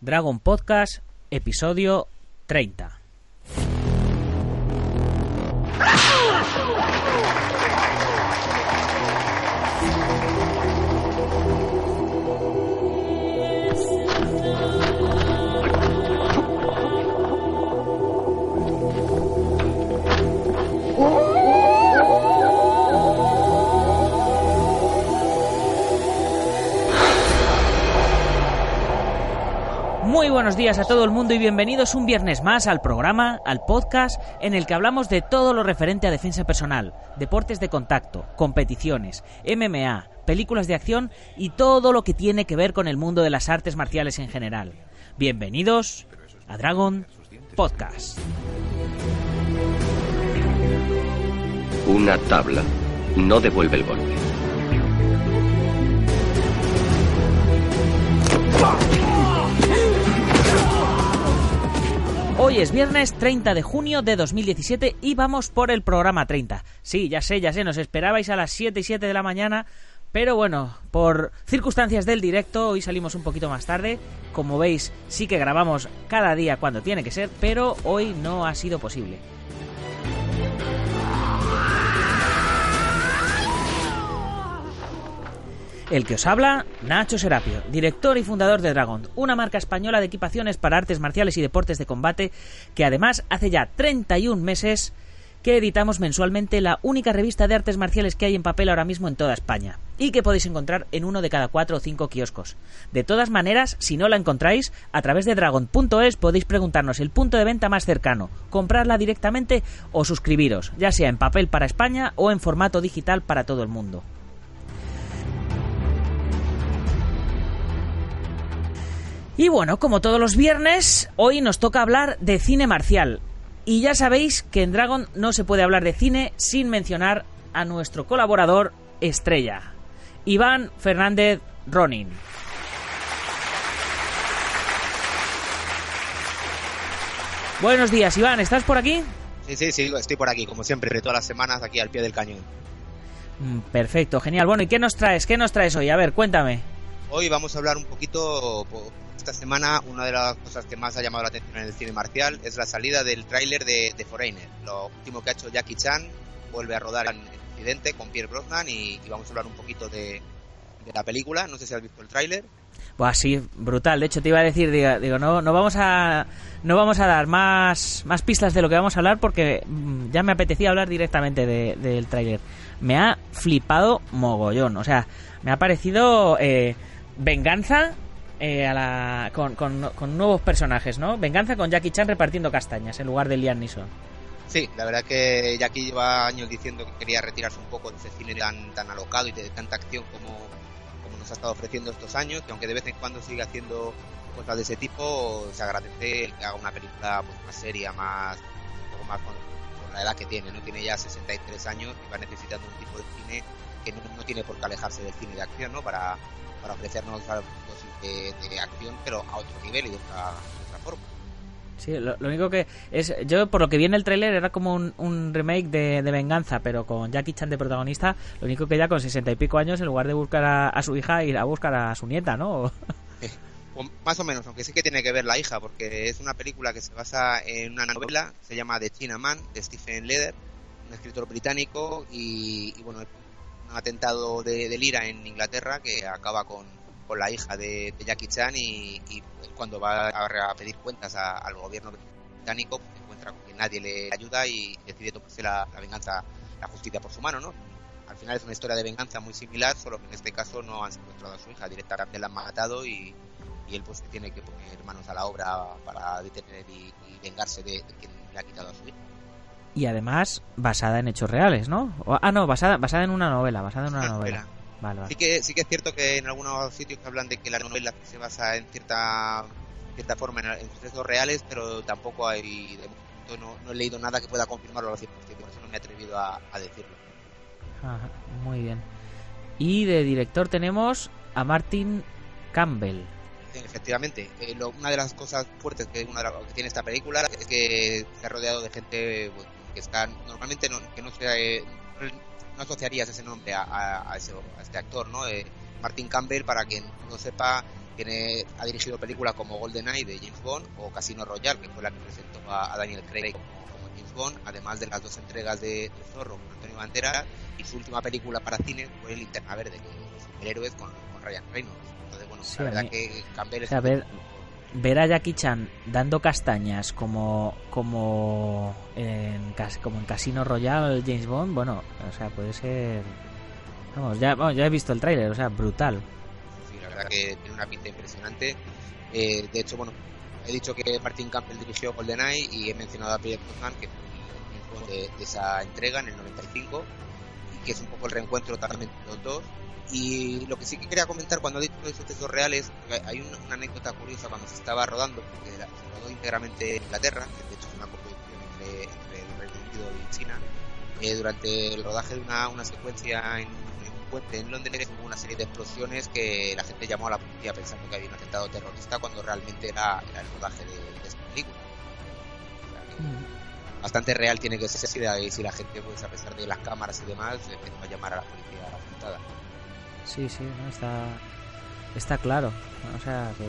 Dragon Podcast, episodio 30. Días a todo el mundo y bienvenidos un viernes más al programa, al podcast, en el que hablamos de todo lo referente a defensa personal, deportes de contacto, competiciones, MMA, películas de acción y todo lo que tiene que ver con el mundo de las artes marciales en general. Bienvenidos a Dragon Podcast. Una tabla no devuelve el golpe. Hoy es viernes 30 de junio de 2017 y vamos por el programa 30. Sí, ya sé, ya sé, nos esperabais a las 7 y 7 de la mañana, pero bueno, por circunstancias del directo, hoy salimos un poquito más tarde. Como veis, sí que grabamos cada día cuando tiene que ser, pero hoy no ha sido posible. El que os habla, Nacho Serapio, director y fundador de Dragon, una marca española de equipaciones para artes marciales y deportes de combate, que además hace ya 31 meses que editamos mensualmente la única revista de artes marciales que hay en papel ahora mismo en toda España, y que podéis encontrar en uno de cada cuatro o cinco kioscos. De todas maneras, si no la encontráis, a través de dragon.es podéis preguntarnos el punto de venta más cercano, comprarla directamente o suscribiros, ya sea en papel para España o en formato digital para todo el mundo. Y bueno, como todos los viernes, hoy nos toca hablar de cine marcial. Y ya sabéis que en Dragon no se puede hablar de cine sin mencionar a nuestro colaborador estrella, Iván Fernández Ronin. Buenos días, Iván, ¿estás por aquí? Sí, sí, sí, estoy por aquí, como siempre, todas las semanas aquí al pie del cañón. Mm, perfecto, genial. Bueno, ¿y qué nos traes? ¿Qué nos traes hoy? A ver, cuéntame. Hoy vamos a hablar un poquito esta semana una de las cosas que más ha llamado la atención en el cine marcial es la salida del tráiler de, de, Foreigner. Lo último que ha hecho Jackie Chan vuelve a rodar en Incidente con Pierre Brosnan y, vamos a hablar un poquito de, de, la película. No sé si has visto el tráiler. Buah, sí, brutal. De hecho, te iba a decir, digo, digo, no, no vamos a no vamos a dar más, más pistas de lo que vamos a hablar porque mmm, ya me apetecía hablar directamente de, del tráiler. Me ha flipado mogollón. O sea, me ha parecido eh, venganza eh, a la, con, con, con, nuevos personajes, ¿no? Venganza con Jackie Chan repartiendo castañas en lugar de Liam Neeson. Sí, la verdad que Jackie lleva años diciendo que quería retirarse un poco de ese cine tan, tan alocado y de tanta acción como, como nos ha estado ofreciendo estos años, que aunque de vez en cuando sigue haciendo cosas de ese tipo, se agradece el que haga una película pues, más seria, más, un poco más con, con la edad que tiene, ¿no? Tiene ya 63 años y va necesitando un tipo de cine que no, no tiene por qué alejarse del cine de acción, ¿no? Para, para ofrecernos de, de, acción, pero a otro nivel y de otra, de otra forma. Sí, lo, lo, único que es. Yo, por lo que vi en el tráiler, era como un, un remake de, de, Venganza, pero con Jackie Chan de protagonista. Lo único que ya con sesenta y pico años, en lugar de buscar a, a, su hija, ir a buscar a su nieta, ¿no? Más o menos, aunque sí que tiene que ver la hija, porque es una película que se basa en una novela, se llama The China Man, de Stephen Leder, un escritor británico, y, y bueno, atentado de, Lira en Inglaterra que acaba con, con la hija de, de Jackie Chan y, y, cuando va a, pedir cuentas a, al gobierno británico pues, encuentra que nadie le ayuda y decide tomarse la, venganza, la justicia por su mano, ¿no? Al final es una historia de venganza muy similar, solo que en este caso no han secuestrado a su hija, directamente la han matado y, él pues tiene que poner manos a la obra para detener y, y vengarse de, de, quien le ha quitado a su hija. Y además basada en hechos reales, ¿no? O, ah, no, basada, basada en una novela, basada en una, una novela. novela. Sí que sí que es cierto que en algunos sitios hablan de que la novela se basa en cierta cierta forma en, sucesos reales, pero tampoco hay de no, no, he leído nada que pueda confirmarlo al 100%, por eso no me he atrevido a, decirlo. muy bien. Y de director tenemos a Martin Campbell. Efectivamente, eh, una de las cosas fuertes que, una que tiene esta película es que ha rodeado de gente que está normalmente no, que no se no asociarías ese nombre a, a, ese, a este actor, ¿no? Eh, Martin Campbell, para quien no sepa, tiene, ha dirigido películas como GoldenEye de James Bond o Casino Royale, que fue la que presentó a, Daniel Craig como, James Bond, además de las dos entregas de, Zorro con Antonio Banderas y su última película para cine fue Linterna Verde, que es superhéroes con, con Ryan Reynolds. Entonces, bueno, la verdad que Campbell es... ver, ver a Jackie Chan dando castañas como como en, como en Casino Royale James Bond, bueno, o sea, puede ser... Vamos, ya, ya he visto el tráiler, o sea, brutal verdad que tiene una pinta impresionante. Eh, de hecho, bueno, he dicho que Martin Campbell dirigió GoldenEye y he mencionado a Pierre Brosnan, que fue de, de esa entrega en el 95 y que es un poco el reencuentro también de los dos. Y lo que sí que quería comentar cuando he dicho de esos textos reales, hay una, anécdota curiosa cuando se estaba rodando, porque se rodó íntegramente en Inglaterra, que de hecho es una coproducción entre, el Reino Unido y China, eh, durante el rodaje de una, una secuencia en en Londres hubo una serie de explosiones que la gente llamó a la policía pensando que había un atentado terrorista cuando realmente era, el rodaje de, esta película. Mm. Bastante real tiene que ser y si la gente, pues a pesar de las cámaras y demás, empezó a llamar a la policía afectada. Sí, sí, está, está claro. O sea que...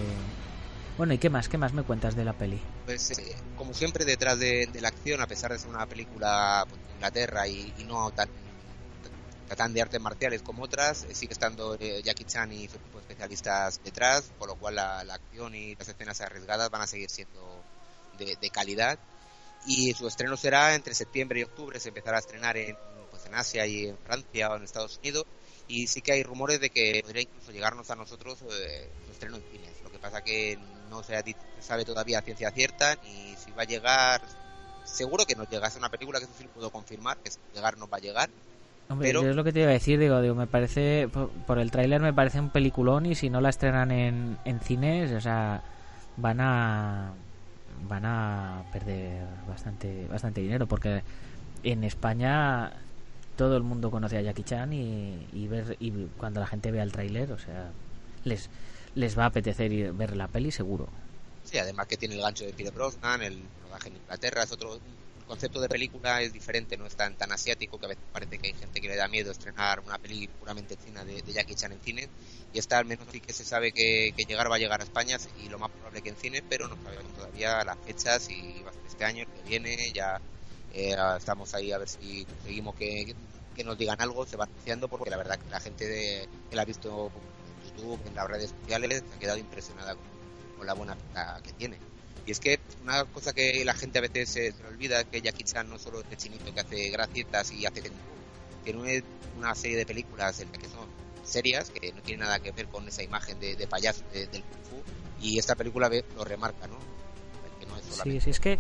Bueno, ¿y qué más? ¿Qué más me cuentas de la peli? Pues, eh, como siempre, detrás de, la acción, a pesar de ser una película pues, de Inglaterra y, y no tan de artes marciales como otras, eh, sigue estando eh, Jackie Chan y su grupo de especialistas detrás, por lo cual la, acción y las escenas arriesgadas van a seguir siendo de, calidad. Y su estreno será entre septiembre y octubre, se empezará a estrenar en, pues en Asia y en Francia o en Estados Unidos. Y sí que hay rumores de que podría incluso llegarnos a nosotros eh, su estreno en cines. Lo que pasa que no se sabe todavía a ciencia cierta ni si va a llegar. Seguro que nos llegase una película, que eso sí lo puedo confirmar, que llegar nos va a llegar Hombre, yo es lo que te iba a decir, digo, digo me parece, por, el tráiler me parece un peliculón y si no la estrenan en, en cines, o sea, van a van a perder bastante bastante dinero porque en España todo el mundo conoce a Jackie Chan y, ver y cuando la gente vea el tráiler, o sea, les les va a apetecer ir ver la peli seguro. Sí, además que tiene el gancho de Peter Brosnan, el rodaje en Inglaterra, es otro concepto de película es diferente, no es tan, tan asiático que a veces parece que hay gente que le da miedo estrenar una peli puramente china de, Jackie Chan en cine y esta al menos sí que se sabe que, llegar va a llegar a España y lo más probable que en cine, pero no sabemos todavía las fechas y va a ser este año, que viene, ya eh, estamos ahí a ver si conseguimos que, nos digan algo, se va anunciando porque la verdad que la gente de, que la ha visto en YouTube, en las redes sociales, se ha quedado impresionada con, la buena pinta que tiene. Y es que una cosa que la gente a veces se, olvida es que Jackie Chan no solo es el chinito que hace gracietas y hace tiene una serie de películas en las que son serias, que no tienen nada que ver con esa imagen de, payaso del Kung Fu, y esta película lo remarca, ¿no? Sí, sí, es que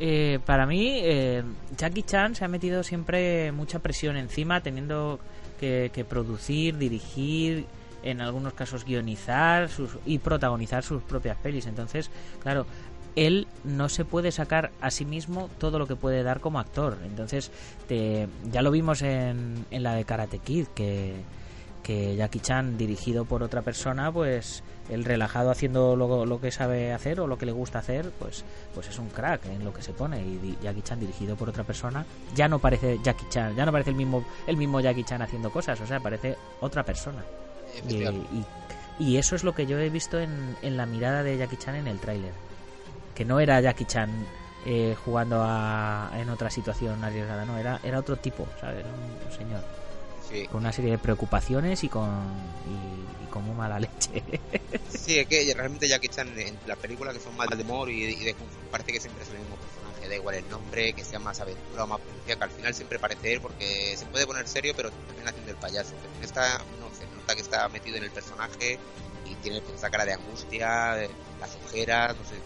eh, para mí eh, Jackie Chan se ha metido siempre mucha presión encima, teniendo que, que producir, dirigir en algunos casos guionizar sus, y protagonizar sus propias pelis. Entonces, claro, él no se puede sacar a sí mismo todo lo que puede dar como actor. Entonces, te, ya lo vimos en, en la de Karate Kid, que, que Jackie Chan, dirigido por otra persona, pues el relajado haciendo lo, lo, que sabe hacer o lo que le gusta hacer, pues, pues es un crack en lo que se pone. Y Jackie Chan, dirigido por otra persona, ya no parece Jackie Chan, ya no parece el mismo, el mismo Jackie Chan haciendo cosas, o sea, parece otra persona. Y, eso es lo que yo he visto en, en la mirada de Jackie Chan en el tráiler. Que no era Jackie Chan eh, jugando a, en otra situación arriesgada, no, era, era otro tipo, ¿sabes? un, señor. Con una serie de preocupaciones y con, y, con muy mala leche. sí, es que realmente Jackie Chan en las películas que son más de humor y, de, parece que siempre es el mismo personaje, da igual el nombre, que sea más aventura o más policía, que al final siempre parece él porque se puede poner serio pero también haciendo el payaso. Pero esta, no sé, que está metido en el personaje y tiene esa cara de angustia, las ojeras, no sé,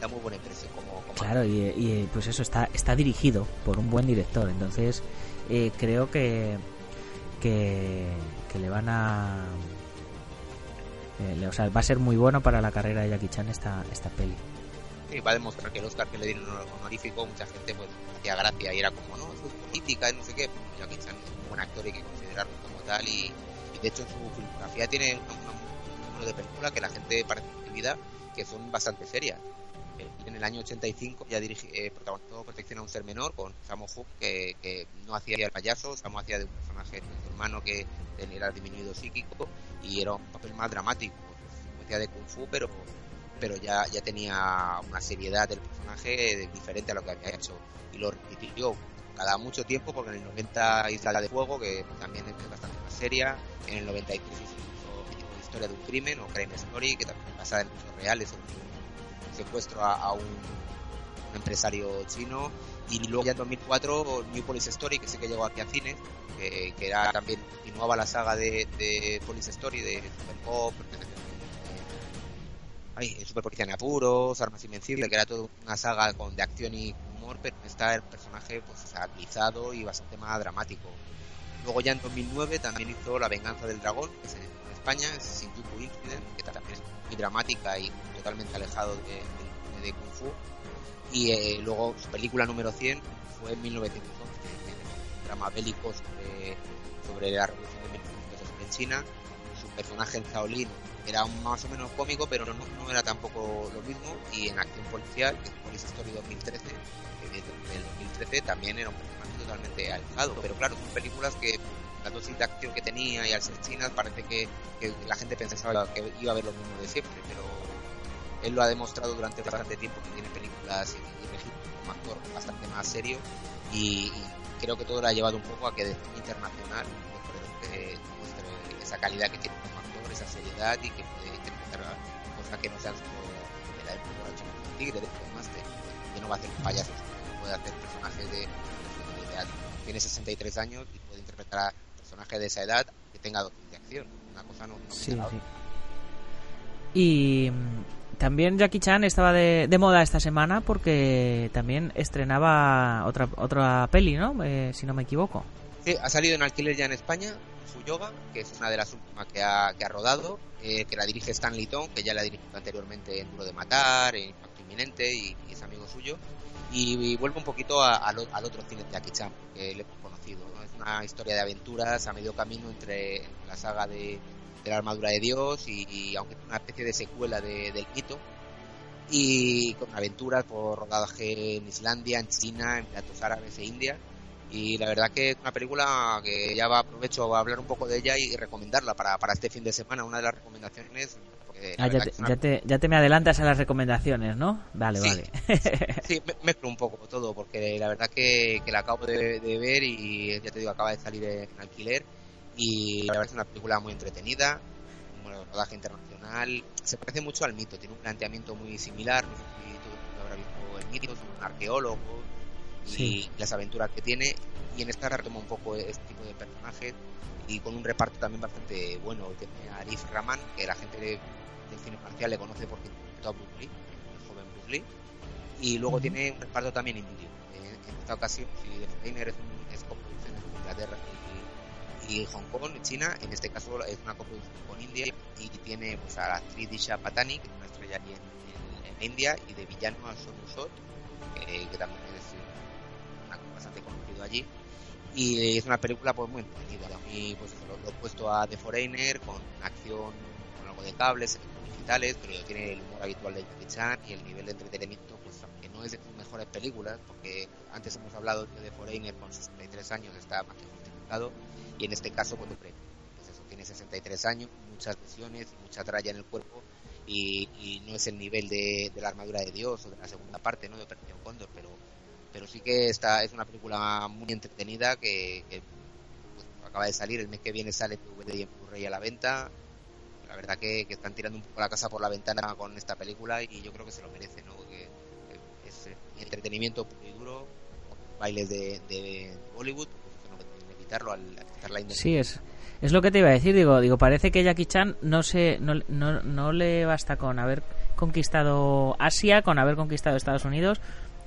da muy buena impresión como, claro y, pues eso está está dirigido por un buen director entonces eh, creo que que, que le van a eh, o sea, va a ser muy bueno para la carrera de Jackie Chan esta, esta peli. Sí, va a demostrar que el Oscar que le dieron honorífico, mucha gente pues hacía gracia y era como, no, eso es política y no sé qué. Jackie Chan es un buen actor y hay que considerarlo como tal y, de hecho su filmografía tiene un número de películas que la gente parece olvida que son bastante serias. Eh, en el año 85 ya dirige, eh, protagonizó Protección a un ser menor con Samo Hook, que, no hacía el payaso, Samo hacía de un personaje de su hermano que era disminuido psíquico y era un papel más dramático, hacía de Kung Fu, pero pero ya, ya tenía una seriedad del personaje diferente a lo que había hecho y lo repitió cada mucho tiempo porque en el 90 Isla de Fuego que también es bastante más seria en el 93 hizo Historia de un crimen o Crime Story que también pasa en hechos reales un secuestro a, un, empresario chino y luego ya en 2004 New Police Story que sé que llegó aquí a cines que, que era también continuaba la saga de, de Police Story de Super Pop ay, Super Policía en Apuros, Armas Invencibles, que era toda una saga con de acción y humor, pero está el personaje pues y bastante más dramático. Luego ya en 2009 también hizo La Venganza del Dragón, que es en, España, es Shinjuku Incident, que también es muy dramática y totalmente alejado de, de, Kung Fu. Y eh, luego su película número 100 fue en 1911, un drama bélico sobre, la revolución de 1911 en China. Su personaje en Shaolin era más o menos cómico, pero no, no, era tampoco lo mismo. Y en Acción Policial, que es Police Story 2013, del 2013, también era un personaje totalmente alejado. Pero claro, son películas que la dosis de acción que tenía y al ser chinas parece que, la gente pensaba que iba a ver lo mismo de siempre, pero él lo ha demostrado durante bastante tiempo que tiene películas y, y como actor bastante más serio y, creo que todo lo ha llevado un poco a que de internacional pues, muestre esa calidad que tiene esa seriedad y que puede interpretar cosas que no sean solo de la época de tigre, de Master, que no va a hacer payasos, puede hacer personajes de, de, edad. Tiene 63 años y puede interpretar a personajes de esa edad que tenga dosis de acción. Una cosa no, no sí, sí. Y mm, también Jackie Chan estaba de, de, moda esta semana porque también estrenaba otra otra peli, ¿no? Eh, si no me equivoco. Sí, ha salido en alquiler ya en España, su yoga, que es una de las últimas que ha, que ha rodado, eh, que la dirige Stan Litton, que ya la ha dirigido anteriormente en Duro de Matar, en Impacto Inminente, y, es amigo suyo. Y, vuelve un poquito al otro cine de Jackie Chan, que le hemos conocido. Es una historia de aventuras a medio camino entre, la saga de, la armadura de Dios y, aunque es una especie de secuela del mito, y con aventuras por rodaje en Islandia, en China, en Platos Árabes e India y la verdad que es una película que ya va aprovecho a hablar un poco de ella y recomendarla para, para este fin de semana. Una de las recomendaciones. Ah, ya, te, ya, te, ya, te, me adelantas a las recomendaciones, ¿no? Vale, vale. sí, me, mezclo un poco todo, porque la verdad que, que la acabo de, ver y ya te digo, acaba de salir en alquiler. Y la verdad es una película muy entretenida, un rodaje internacional. Se parece mucho al mito, tiene un planteamiento muy similar. No sé si tú habrás visto el mito, es un arqueólogo y las aventuras que tiene. Y en esta retoma un poco este tipo de personajes y con un reparto también bastante bueno. Tiene a Arif Rahman, que la gente del cine marcial le conoce porque interpretó a Bruce Lee, el joven Bruce Lee. Y luego tiene un reparto también indio. En, esta ocasión, si The es, un, es coproducción entre Inglaterra y, Hong Kong, China, en este caso es una coproducción con India y tiene pues, a la actriz Disha Patani, que es una estrella allí en, en, India, y de villano a Sonu Sot, eh, que también bastante conocido allí. Y es una película pues muy entretenida. Mí pues lo, he puesto a The Foreigner con acción, con algo de cables, digitales, pero tiene el humor habitual de Jackie Chan y el nivel de entretenimiento pues aunque no es de sus mejores películas, porque antes hemos hablado de The Foreigner con 63 años está más que justificado y en este caso pues, pues eso tiene 63 años, muchas lesiones, mucha tralla en el cuerpo y, y, no es el nivel de, de, la armadura de Dios o de la segunda parte ¿no? de Operación Cóndor, pero pero sí que esta es una película muy entretenida que, pues, acaba de salir, el mes que viene sale DVD y en Blu-ray a la venta. La verdad que, están tirando un poco la casa por la ventana con esta película y yo creo que se lo merece, ¿no? Que, es entretenimiento puro y duro, bailes de, de Bollywood, pues no evitarlo al quitar la Sí, es, es lo que te iba a decir, digo, digo parece que Jackie Chan no, se, no, no, no le basta con haber conquistado Asia, con haber conquistado Estados Unidos,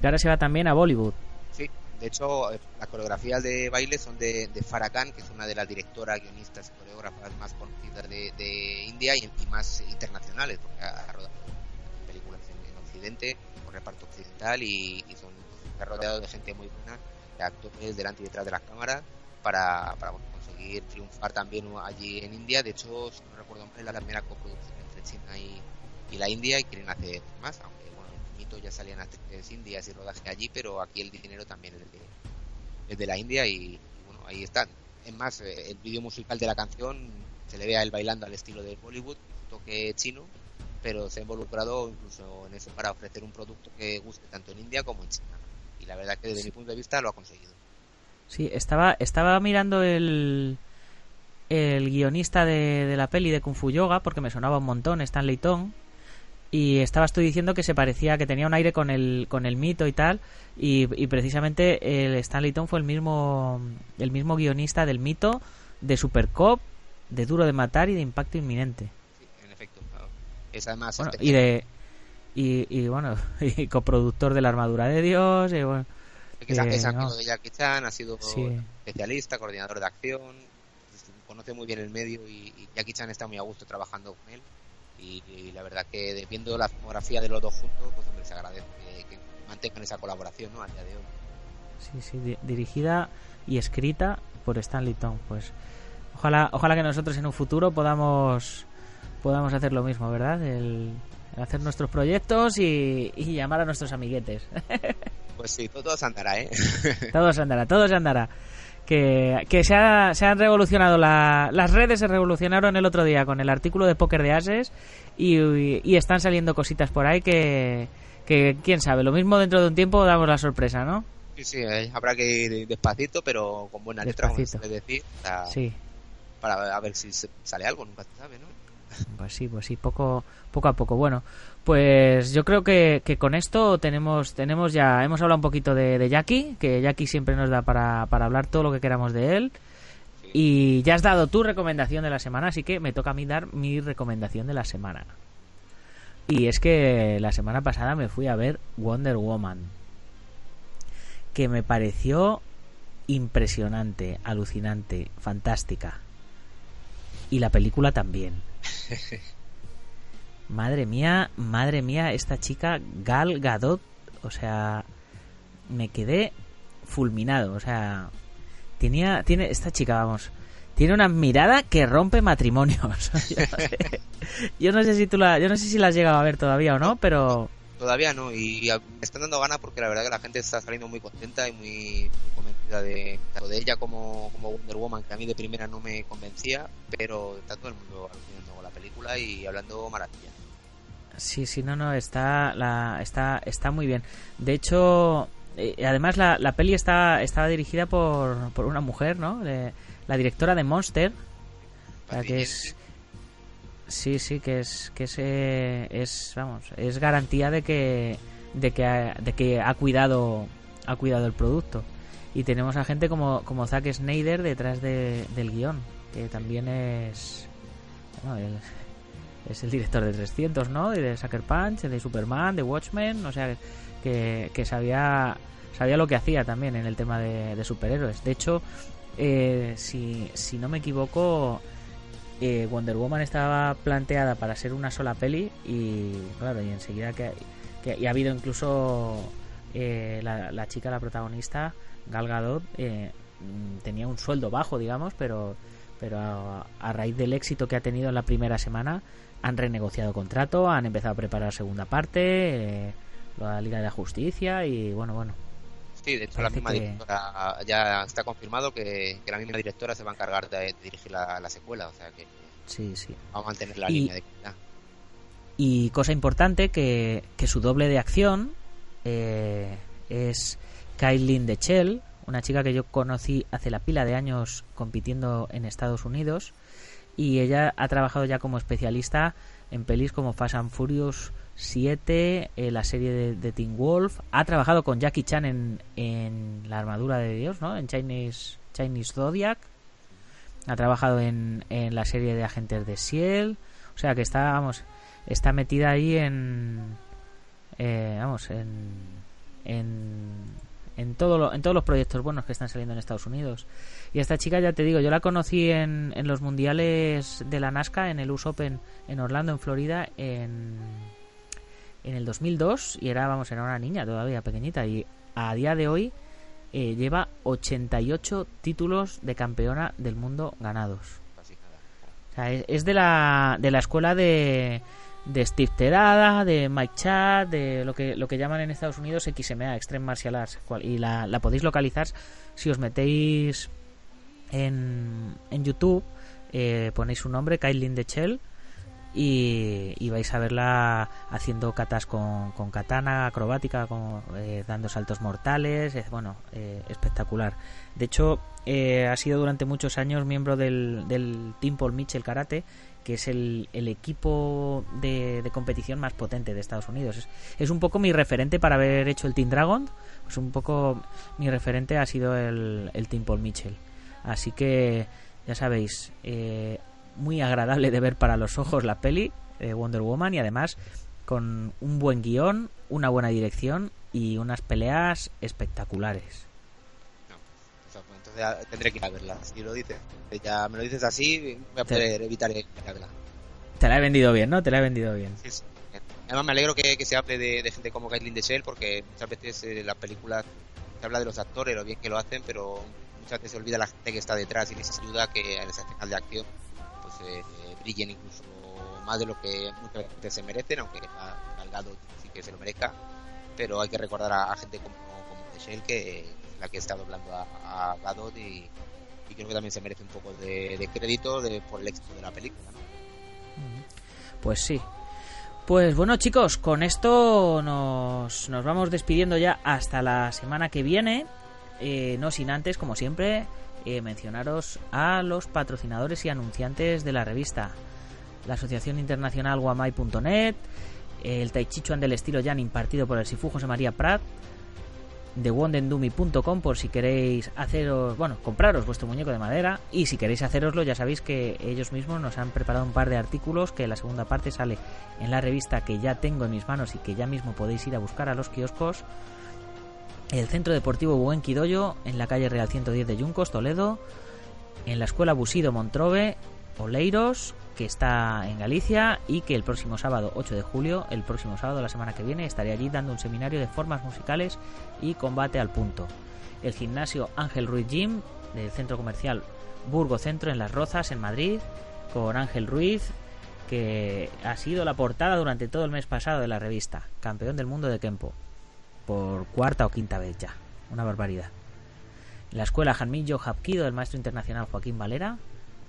ahora se va también a Bollywood. Sí, De hecho, las coreografías de baile son de, de que es una de las directoras, guionistas y coreógrafas más conocidas de, India y, más internacionales, porque ha, rodado películas en, Occidente, con reparto occidental y, son ha rodeado de gente muy buena, de actores delante y detrás de las cámaras, para, para conseguir triunfar también allí en India. De hecho, si no recuerdo es la primera coproducción entre China y, y la India y quieren hacer más, aunque ya salían actrices indias y rodaje allí, pero aquí el dinero también es de, la India y, bueno, ahí está. Es más, eh, el vídeo musical de la canción se le ve a él bailando al estilo de Bollywood, toque chino, pero se ha involucrado incluso en eso para ofrecer un producto que guste tanto en India como en China. Y la verdad que desde mi punto de vista lo ha conseguido. Sí, estaba, estaba mirando el, el guionista de, de la peli de Kung Fu Yoga porque me sonaba un montón, Stanley Tong y estabas tú diciendo que se parecía, que tenía un aire con el, con el mito y tal, y, precisamente el Stanley Tom fue el mismo, el mismo guionista del mito, de Supercop, de Duro de Matar y de Impacto Inminente. Sí, en efecto. Es además y de y, bueno y coproductor de la armadura de Dios y bueno es, eh, amigo de Jackie Chan ha sido especialista coordinador de acción conoce muy bien el medio y, y Jackie Chan está muy a gusto trabajando con él y, la verdad que viendo la filmografía de los dos juntos, pues hombre, se agradece que, mantengan esa colaboración ¿no? al día de hoy. Sí, sí, dirigida y escrita por Stanley Tong. Pues ojalá, ojalá que nosotros en un futuro podamos podamos hacer lo mismo, ¿verdad? El, hacer nuestros proyectos y, llamar a nuestros amiguetes. Pues sí, todo, se andará, ¿eh? todo se andará, todo se andará que, que se, se, han revolucionado las redes se revolucionaron el otro día con el artículo de Poker de Ases y, están saliendo cositas por ahí que, que quién sabe lo mismo dentro de un tiempo damos la sorpresa no sí sí eh, habrá que ir despacito pero con buena letra como se decir para, sí. para ver si sale algo nunca se sabe no pues sí pues sí poco poco a poco bueno pues yo creo que, que, con esto tenemos, tenemos ya, hemos hablado un poquito de, de Jackie, que Jackie siempre nos da para, para hablar todo lo que queramos de él. Y ya has dado tu recomendación de la semana, así que me toca a mí dar mi recomendación de la semana. Y es que la semana pasada me fui a ver Wonder Woman, que me pareció impresionante, alucinante, fantástica. Y la película también. Madre mía, madre mía, esta chica Gal Gadot, o sea, me quedé fulminado, o sea, tenía tiene esta chica, vamos, tiene una mirada que rompe matrimonios. yo, no sé, si tú la yo no sé si la has llegado a ver todavía o no, pero todavía no y me están dando ganas porque la verdad que la gente está saliendo muy contenta y muy, de tanto de ella como, como Wonder Woman que a mí de primera no me convencía pero está todo el mundo alucinando con la película y hablando maravilla Sí, sí, no, no, está, la, está, está muy bien. De hecho, eh, además la, la peli está, está dirigida por, por una mujer, ¿no? la directora de Monster, que es... Sí, sí, que es, que es, eh, es, vamos, es garantía de que, de que, ha, de que ha cuidado, ha cuidado el producto. Y tenemos a gente como, como Zack Snyder detrás de, del guion, que también es, es el director de 300, ¿no? Y de Sucker Punch, de Superman, de Watchmen, o sea, que, que sabía, sabía lo que hacía también en el tema de, superhéroes. De hecho, eh, si, si no me equivoco, eh, Wonder Woman estaba planteada para ser una sola peli y, claro, y enseguida que, que ha habido incluso eh, la, chica, la protagonista, Gal Gadot, tenía un sueldo bajo, digamos, pero pero a, a, raíz del éxito que ha tenido en la primera semana han renegociado contrato, han empezado a preparar segunda parte, eh, la Liga de la Justicia y bueno, bueno. Sí, de hecho la misma directora ya está confirmado que, la misma directora se va a encargar de, dirigir la, secuela, o sea que sí, sí. va a mantener la línea de calidad. Y cosa importante que, que su doble de acción eh, es Kylie Dechel, una chica que yo conocí hace la pila de años compitiendo en Estados Unidos y ella ha trabajado ya como especialista en pelis como Fast and Furious 7, eh, la serie de, Teen Wolf, ha trabajado con Jackie Chan en, en La armadura de Dios, ¿no? En Chinese, Chinese Zodiac, ha trabajado en, en la serie de Agentes de Ciel, o sea que está, vamos, está metida ahí en, eh, vamos, en, en, en, todo en todos los proyectos buenos que están saliendo en Estados Unidos. Y esta chica, ya te digo, yo la conocí en, en los mundiales de la Nazca, en el US Open en Orlando, en Florida, en, en el 2002, y era, vamos, era una niña todavía pequeñita, y a día de hoy eh, lleva 88 títulos de campeona del mundo ganados. O sea, es, de la, de la escuela de, de Steve Terada, de Mike Chad, de lo que, lo que llaman en Estados Unidos XMA, Extreme Martial Arts. Y la, la podéis localizar si os metéis en, en YouTube, eh, ponéis su nombre, Kylie Dechel, y, vais a verla haciendo katas con, con katana acrobática, con, eh, dando saltos mortales, es bueno, eh, espectacular. De hecho, ha sido durante muchos años miembro del, del Team Paul Mitchell Karate, que es el, el equipo de, de, competición más potente de Estados Unidos. Es, es, un poco mi referente para haber hecho el Team Dragon, pues un poco mi referente ha sido el, el Team Paul Mitchell. Así que, ya sabéis, eh, muy agradable de ver para los ojos la peli de Wonder Woman y además con un buen guion, una buena dirección y unas peleas espectaculares. Tendré que ir a verla. Si lo dices, ya me lo dices así, voy a poder Te... evitar ir a verla. Te la he vendido bien, ¿no? Te la he vendido bien. Sí, sí. Además me alegro que, que se hable de, de, gente como Caitlin Shell porque muchas veces en eh, las películas se habla de los actores, lo bien que lo hacen, pero muchas veces se olvida la gente que está detrás y les ayuda que en esa escenas de acción pues eh, eh, brillen incluso más de lo que muchas veces se merecen, aunque Galgado sí que se lo merezca, pero hay que recordar a, a gente como, como Michelle que la que está doblando a, a Gadot y, creo que también se merece un poco de, crédito de, por el éxito de la película. ¿no? Pues sí, pues bueno chicos, con esto nos, nos, vamos despidiendo ya hasta la semana que viene. Eh, no sin antes, como siempre, eh, mencionaros a los patrocinadores y anunciantes de la revista. La Asociación Internacional Guamai.net, el Tai Chi Chuan del estilo Yan impartido por el Sifu José María Prat, de wondendumi.com por si queréis haceros, bueno, compraros vuestro muñeco de madera. Y si queréis haceroslo ya sabéis que ellos mismos nos han preparado un par de artículos que la segunda parte sale en la revista que ya tengo en mis manos y que ya mismo podéis ir a buscar a los kioscos. El Centro Deportivo Buen Quidoyo en la calle Real 110 de Yuncos, Toledo, en la Escuela Busido Montrove, Oleiros, que está en Galicia y que el próximo sábado 8 de julio, el próximo sábado la semana que viene, estaré allí dando un seminario de formas musicales y combate al punto. El gimnasio Ángel Ruiz Gym del centro comercial Burgo Centro en Las Rozas, en Madrid, con Ángel Ruiz, que ha sido la portada durante todo el mes pasado de la revista, campeón del mundo de Kempo por cuarta o quinta vez ya. Una barbaridad. La escuela Janmillo Hapkido del maestro internacional Joaquín Valera.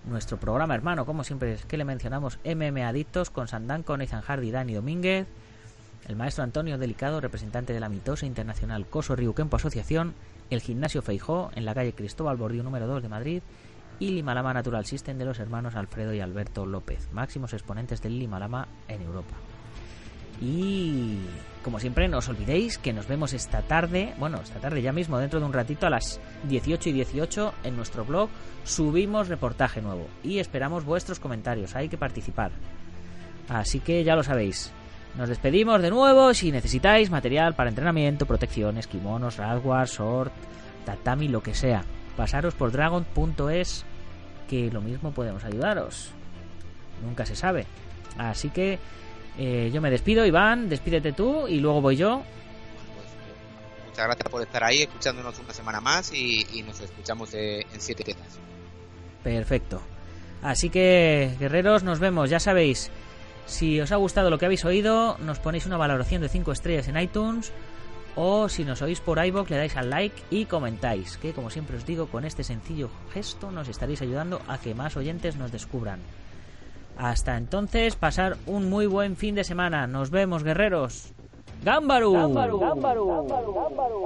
Nuestro programa hermano, como siempre es que le mencionamos, MM Adictos con Sandanco, Nathan Hardy, Dani Domínguez. El maestro Antonio Delicado, representante de la mitosa internacional Coso Río Kempo Asociación. El gimnasio Feijó en la calle Cristóbal Bordío número 2 de Madrid. Y Limalama Natural System de los hermanos Alfredo y Alberto López, máximos exponentes del Limalama en Europa. Y como siempre, no os olvidéis que nos vemos esta tarde, bueno, esta tarde ya mismo, dentro de un ratito a las 18 y 18 en nuestro blog, subimos reportaje nuevo y esperamos vuestros comentarios, hay que participar. Así que ya lo sabéis. Nos despedimos de nuevo si necesitáis material para entrenamiento, protecciones, kimonos, radwar, short, tatami, lo que sea. Pasaros por dragon.es que lo mismo podemos ayudaros. Nunca se sabe. Así que eh, yo me despido, Iván, despídete tú y luego voy yo. Pues, muchas gracias por estar ahí, escuchándonos una semana más y, y nos escuchamos en siete tetas. Perfecto. Así que, guerreros, nos vemos, ya sabéis. Si os ha gustado lo que habéis oído, nos ponéis una valoración de 5 estrellas en iTunes. O si nos oís por iVoox, le dais al like y comentáis. Que, como siempre os digo, con este sencillo gesto nos estaréis ayudando a que más oyentes nos descubran. Hasta entonces, pasar un muy buen fin de semana. Nos vemos, guerreros. ¡Gámbaru! ¡Gámbaru! ¡Gámbaru! ¡Gámbaru! ¡Gámbaru!